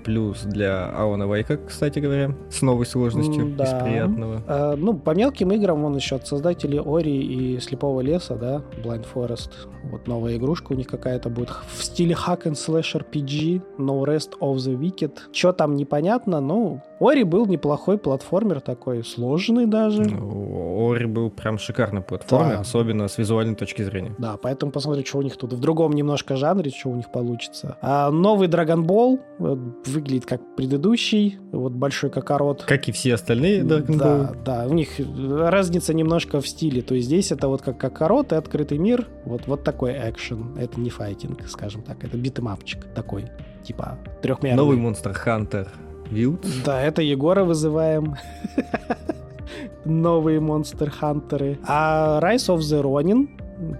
[SPEAKER 2] для Алана Вайка, кстати говоря, с новой сложностью, да. из приятного.
[SPEAKER 1] А, ну, по мелким играм он еще от создателей Ори и Слепого Леса, да, Blind Forest. Вот новая игрушка у них какая-то будет в стиле Hack and Slash RPG, No Rest of the Wicked. Что там непонятно, но Ори был неплохой платформер такой, сложный даже.
[SPEAKER 2] Ну, Ори был прям шикарный платформер, да. особенно с визуальной точки зрения.
[SPEAKER 1] Да, поэтому посмотрим, что у них тут в другом немножко жанре, что у них получится. А новый Dragon Ball выглядит как предыдущий, вот большой кокорот.
[SPEAKER 2] Как и все остальные Dragon
[SPEAKER 1] Да, да, у них разница немножко в стиле, то есть здесь это вот как кокорот и открытый мир, вот, вот такой экшен, это не файтинг, скажем так, это битэмапчик такой, типа трехмерный.
[SPEAKER 2] Новый Monster Hunter Вилд?
[SPEAKER 1] Да, это Егора вызываем. [LAUGHS] Новые Монстр Хантеры. А Rise of the Ronin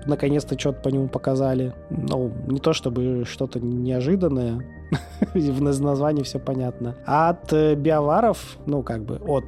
[SPEAKER 1] наконец-то что-то по нему показали. Ну, не то чтобы что-то неожиданное, [LAUGHS] в названии все понятно. А от э, биоваров, ну, как бы от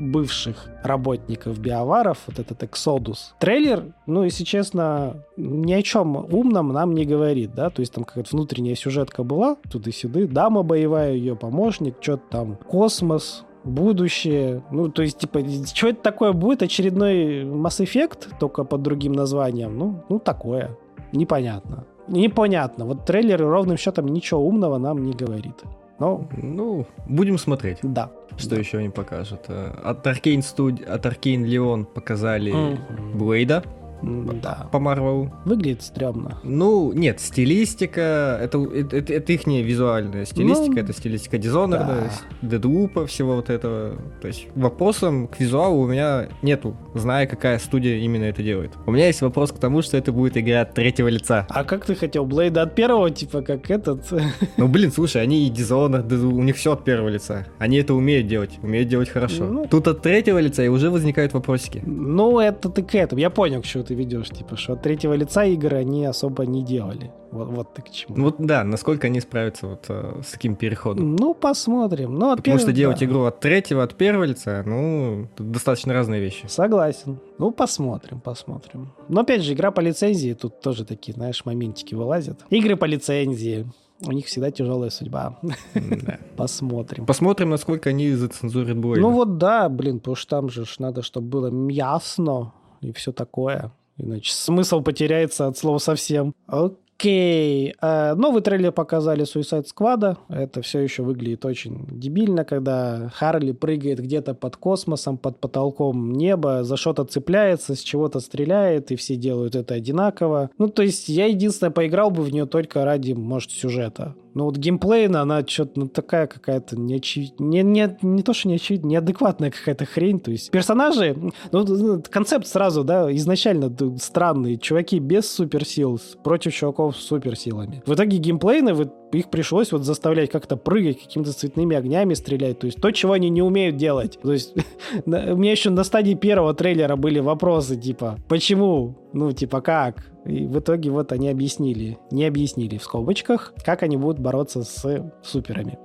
[SPEAKER 1] бывших работников биоваров, вот этот Exodus. Трейлер, ну, если честно, ни о чем умном нам не говорит, да, то есть там какая-то внутренняя сюжетка была, туда-сюда, дама боевая, ее помощник, что-то там, космос, будущее. Ну, то есть, типа, что это такое будет? Очередной Mass Effect, только под другим названием? Ну, ну такое. Непонятно. Непонятно. Вот трейлер ровным счетом ничего умного нам не говорит. Но...
[SPEAKER 2] Ну, будем смотреть.
[SPEAKER 1] Да.
[SPEAKER 2] Что
[SPEAKER 1] да.
[SPEAKER 2] еще они покажут? Э, от Arkane Studio, от Arkane Leon показали mm-hmm. Блейда
[SPEAKER 1] да.
[SPEAKER 2] по Марвелу.
[SPEAKER 1] Выглядит стрёмно.
[SPEAKER 2] Ну, нет, стилистика, это, это, это, их визуальная стилистика, ну, это стилистика Dishonored, да. Deadloop, всего вот этого. То есть вопросом к визуалу у меня нету, зная, какая студия именно это делает. У меня есть вопрос к тому, что это будет игра от третьего лица.
[SPEAKER 1] А как ты хотел? Блейда от первого, типа, как этот? [LAUGHS]
[SPEAKER 2] Ну, блин, слушай, они и Dishonored, у них все от первого лица. Они это умеют делать, умеют делать хорошо. Ну, Тут от третьего лица и уже возникают вопросики.
[SPEAKER 1] Ну, это ты к этому. Я понял, к чему ты ведешь, типа, что от третьего лица игры они особо не делали. Вот, вот ты к чему.
[SPEAKER 2] Вот да, насколько они справятся вот э, с таким переходом.
[SPEAKER 1] Ну, посмотрим. Ну, от
[SPEAKER 2] Потому перв... что делать да. игру от третьего, от первого лица, ну, достаточно разные вещи.
[SPEAKER 1] Согласен. Ну, посмотрим, посмотрим. Но опять же, игра по лицензии, тут тоже такие, знаешь, моментики вылазят. Игры по лицензии. У них всегда тяжелая судьба. Да. [LAUGHS] Посмотрим.
[SPEAKER 2] Посмотрим, насколько они зацензурят бой.
[SPEAKER 1] Ну вот да, блин, потому что там же надо, чтобы было ясно и все такое. Иначе смысл потеряется от слова совсем. Окей. А, новый трейлер показали Suicide Squad. Это все еще выглядит очень дебильно, когда Харли прыгает где-то под космосом, под потолком неба, за что-то цепляется, с чего-то стреляет, и все делают это одинаково. Ну, то есть я единственное поиграл бы в нее только ради, может, сюжета. Ну вот геймплейно она что-то ну, такая какая-то неочевидная, не, не, не то, что неочевидная, неадекватная какая-то хрень. То есть персонажи, ну, ну концепт сразу, да, изначально странный. Чуваки без суперсил против чуваков суперсилами. В итоге геймплейно вы, их пришлось вот заставлять как-то прыгать, какими-то цветными огнями стрелять. То есть то, чего они не умеют делать. То есть [LAUGHS] у меня еще на стадии первого трейлера были вопросы, типа, почему? Ну, типа, как? И в итоге вот они объяснили, не объяснили в скобочках, как они будут бороться с суперами.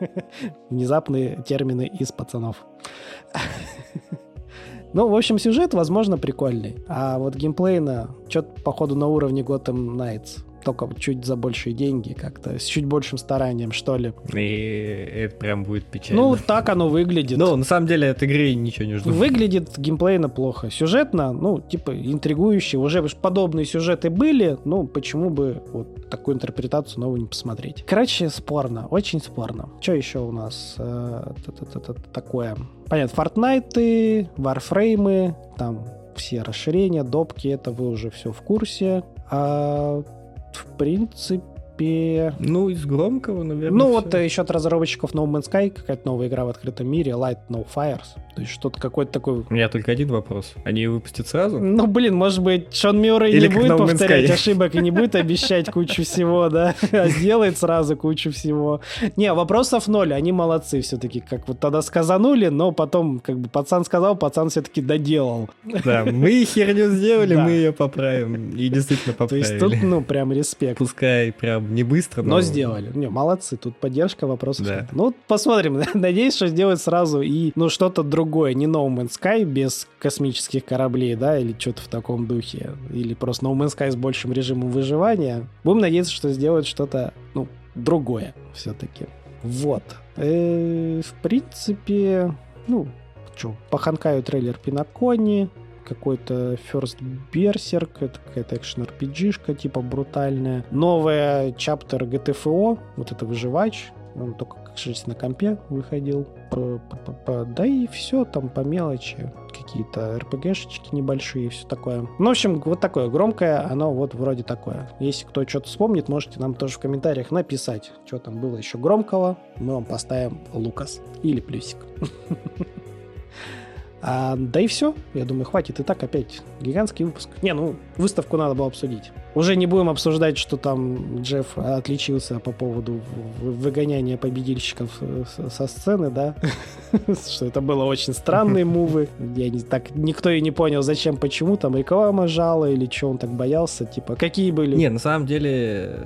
[SPEAKER 1] [LAUGHS] Внезапные термины из пацанов. [LAUGHS] Ну, в общем, сюжет, возможно, прикольный. А вот геймплейно, что-то, походу, на уровне Gotham Knights только чуть за большие деньги, как-то с чуть большим старанием, что ли.
[SPEAKER 2] И это прям будет печально.
[SPEAKER 1] Ну, так оно выглядит.
[SPEAKER 2] Ну, на самом деле от игры ничего не жду.
[SPEAKER 1] Выглядит геймплейно плохо. Сюжетно, ну, типа, интригующе. Уже подобные сюжеты были, ну, почему бы вот такую интерпретацию новую не посмотреть. Короче, спорно, очень спорно. Что еще у нас э, такое? Понятно, Fortnite, Warframe, там все расширения, допки, это вы уже все в курсе. А в принципе...
[SPEAKER 2] Ну, из громкого, наверное.
[SPEAKER 1] Ну, все. вот э, еще от разработчиков No Man's Sky, какая-то новая игра в открытом мире, Light No Fires. То есть что-то какой-то такой...
[SPEAKER 2] У меня только один вопрос. Они ее выпустят сразу?
[SPEAKER 1] Ну, блин, может быть, Шон Мюррей не будет повторять ошибок и не будет обещать кучу всего, да? [LAUGHS] А сделает сразу кучу всего. Не, вопросов ноль, они молодцы все-таки. Как вот тогда сказанули, но потом, как бы, пацан сказал, пацан все-таки доделал.
[SPEAKER 2] Да, мы херню сделали, мы ее поправим. И действительно поправили.
[SPEAKER 1] То есть тут, ну, прям респект.
[SPEAKER 2] Пускай прям не быстро,
[SPEAKER 1] но... Но сделали. Не, молодцы, тут поддержка, вопросов. Ну, посмотрим. [LAUGHS] Надеюсь, что сделают сразу и, ну, что-то другое другое, не No Man's Sky без космических кораблей, да, или что-то в таком духе, или просто No Man's Sky с большим режимом выживания. Будем надеяться, что сделают что-то, ну, другое все-таки. Вот. Э, в принципе, ну, что, по Ханкаю трейлер Пинакони, какой-то First Berserk, это какая-то экшен RPG-шка, типа брутальная. Новая чаптер GTFO, вот это выживач, он только кажется, на компе выходил. Да и все там по мелочи. Какие-то РПГшечки небольшие и все такое. Ну, в общем, вот такое громкое, оно вот вроде такое. Если кто что-то вспомнит, можете нам тоже в комментариях написать, что там было еще громкого. Мы вам поставим Лукас или плюсик. [LAUGHS] А, да и все. Я думаю, хватит. И так опять гигантский выпуск. Не, ну, выставку надо было обсудить. Уже не будем обсуждать, что там Джефф отличился по поводу выгоняния победильщиков со сцены, да? [LAUGHS] Что это было очень странные мувы. Я не так никто и не понял, зачем, почему там реклама жала или что он так боялся. Типа, какие были?
[SPEAKER 2] Не, на самом деле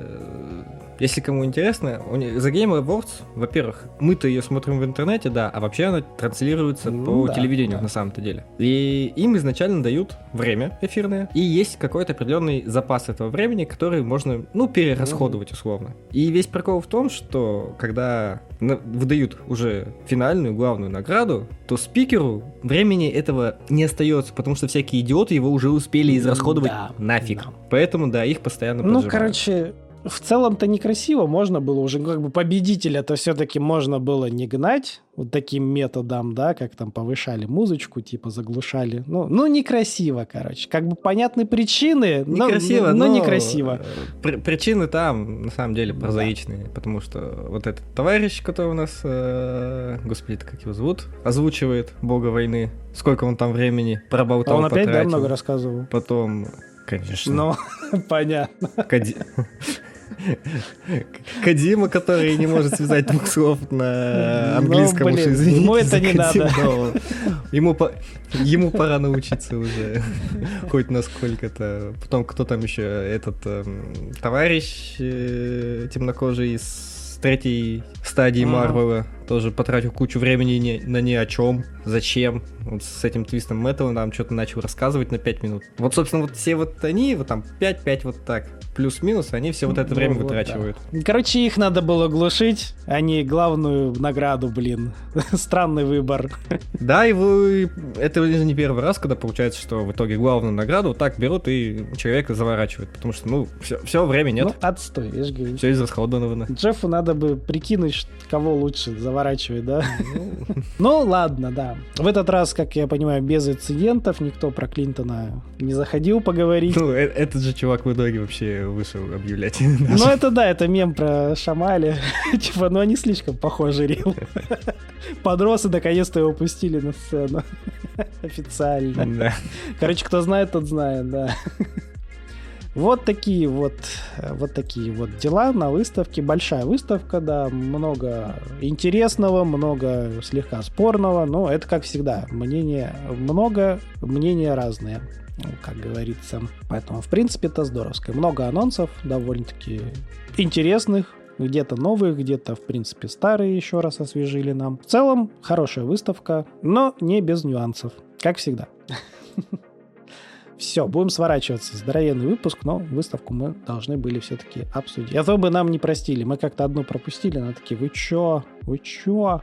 [SPEAKER 2] если кому интересно, The Game Awards, во-первых, мы-то ее смотрим в интернете, да, а вообще она транслируется ну, по да, телевидению да. на самом-то деле. И им изначально дают время эфирное, и есть какой-то определенный запас этого времени, который можно, ну, перерасходовать условно. И весь прикол в том, что когда выдают уже финальную главную награду, то спикеру времени этого не остается, потому что всякие идиоты его уже успели израсходовать да, нафиг. Да. Поэтому, да, их постоянно
[SPEAKER 1] Ну, короче, в целом-то некрасиво, можно было уже, как бы победителя-то все-таки можно было не гнать вот таким методом, да, как там повышали музычку, типа заглушали. Ну, ну некрасиво, короче. Как бы понятны причины, некрасиво, но, но, но некрасиво.
[SPEAKER 2] При, причины там, на самом деле, прозаичные, да. потому что вот этот товарищ, который у нас, э, господи, как его зовут, озвучивает бога войны, сколько он там времени проболтал,
[SPEAKER 1] а Он опять, потратил. да, много рассказывал?
[SPEAKER 2] Потом Конечно.
[SPEAKER 1] Ну, [LAUGHS] понятно. [LAUGHS]
[SPEAKER 2] Кадима, который не может связать двух слов на ну, английском,
[SPEAKER 1] ну, уж извините. Ему это не надо.
[SPEAKER 2] Ему, по... ему пора научиться уже хоть насколько-то. Потом кто там еще? Этот э, товарищ э, темнокожий из третьей стадии Марвела тоже потратил кучу времени не, на ни о чем, зачем. Вот с этим твистом Мэттл нам что-то начал рассказывать на 5 минут. Вот, собственно, вот все вот они, вот там 5-5 вот так, плюс-минус, они все вот это ну, время вот вытрачивают.
[SPEAKER 1] Да. Короче, их надо было глушить, а не главную награду, блин. [LAUGHS] Странный выбор. [LAUGHS]
[SPEAKER 2] Да, и вы... это не первый раз, когда получается, что в итоге главную награду вот так берут и человека заворачивают, потому что, ну, все, все время нет. Ну,
[SPEAKER 1] отстой, я же говорю.
[SPEAKER 2] Все израсходовано.
[SPEAKER 1] Джеффу надо бы прикинуть, кого лучше заворачивать, да? [LAUGHS] Ну, ладно, да. В этот раз, как я понимаю, без инцидентов, никто про Клинтона не заходил поговорить.
[SPEAKER 2] Ну, э, этот же чувак в итоге вообще вышел объявлять.
[SPEAKER 1] Ну, [LAUGHS] это да, это мем про Шамали. [LAUGHS] Типа, ну они слишком похожи, Рил. Подрос и наконец-то его пустили на сцену. Официально. Короче, кто знает, тот знает, да. Вот такие вот, вот такие вот дела на выставке. Большая выставка, да, много интересного, много слегка спорного, но это как всегда. Мнение много, мнения разные, как говорится. Поэтому, в принципе, это здоровско. Много анонсов, довольно-таки интересных, где-то новых, где-то, в принципе, старые еще раз освежили нам. В целом, хорошая выставка, но не без нюансов. Как всегда. [LAUGHS] Все, будем сворачиваться. Здоровенный выпуск, но выставку мы должны были все-таки обсудить. А то бы нам не простили. Мы как-то одну пропустили, но такие, вы чё? Вы чё?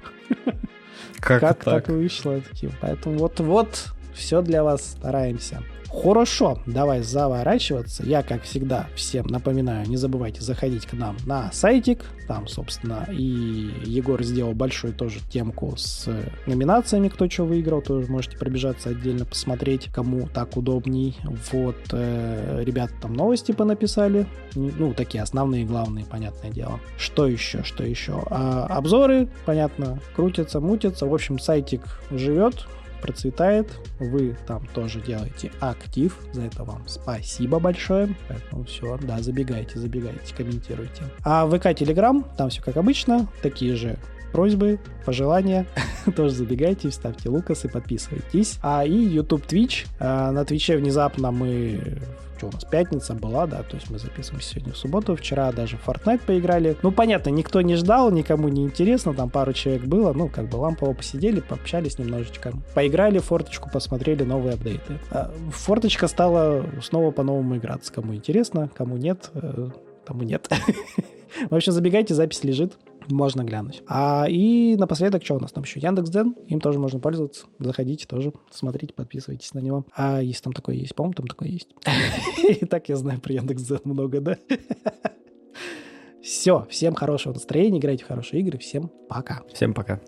[SPEAKER 2] Как,
[SPEAKER 1] Как
[SPEAKER 2] так?
[SPEAKER 1] так вышло? Такие, Поэтому вот-вот все для вас стараемся. Хорошо, давай заворачиваться. Я, как всегда, всем напоминаю, не забывайте заходить к нам на сайтик. Там, собственно, и Егор сделал большую тоже темку с номинациями, кто что выиграл. Тоже можете пробежаться отдельно, посмотреть, кому так удобней. Вот, э, ребята там новости понаписали. Ну, такие основные, главные, понятное дело. Что еще, что еще? А, обзоры, понятно, крутятся, мутятся. В общем, сайтик живет, процветает. Вы там тоже делаете актив. За это вам спасибо большое. Поэтому все, да, забегайте, забегайте, комментируйте. А ВК, Телеграм, там все как обычно. Такие же просьбы, пожелания. [LAUGHS] Тоже забегайте, ставьте лукасы, подписывайтесь. А и YouTube, Twitch. А, На Твиче внезапно мы... Что у нас, пятница была, да, то есть мы записываемся сегодня в субботу, вчера даже в Fortnite поиграли. Ну, понятно, никто не ждал, никому не интересно, там пару человек было, ну, как бы лампово посидели, пообщались немножечко. Поиграли в форточку, посмотрели новые апдейты. А, Форточка стала снова по-новому играться. Кому интересно, кому нет, э, тому нет. [LAUGHS] В общем, забегайте, запись лежит. Можно глянуть. А и напоследок, что у нас там еще? Яндекс.Дзен, им тоже можно пользоваться. Заходите тоже, смотрите, подписывайтесь на него. А если там такое есть, по-моему, там такое есть. [LAUGHS] И так я знаю про Яндекс.Дзен много, да? [LAUGHS] Все, всем хорошего настроения, играйте в хорошие игры, всем пока.
[SPEAKER 2] Всем пока.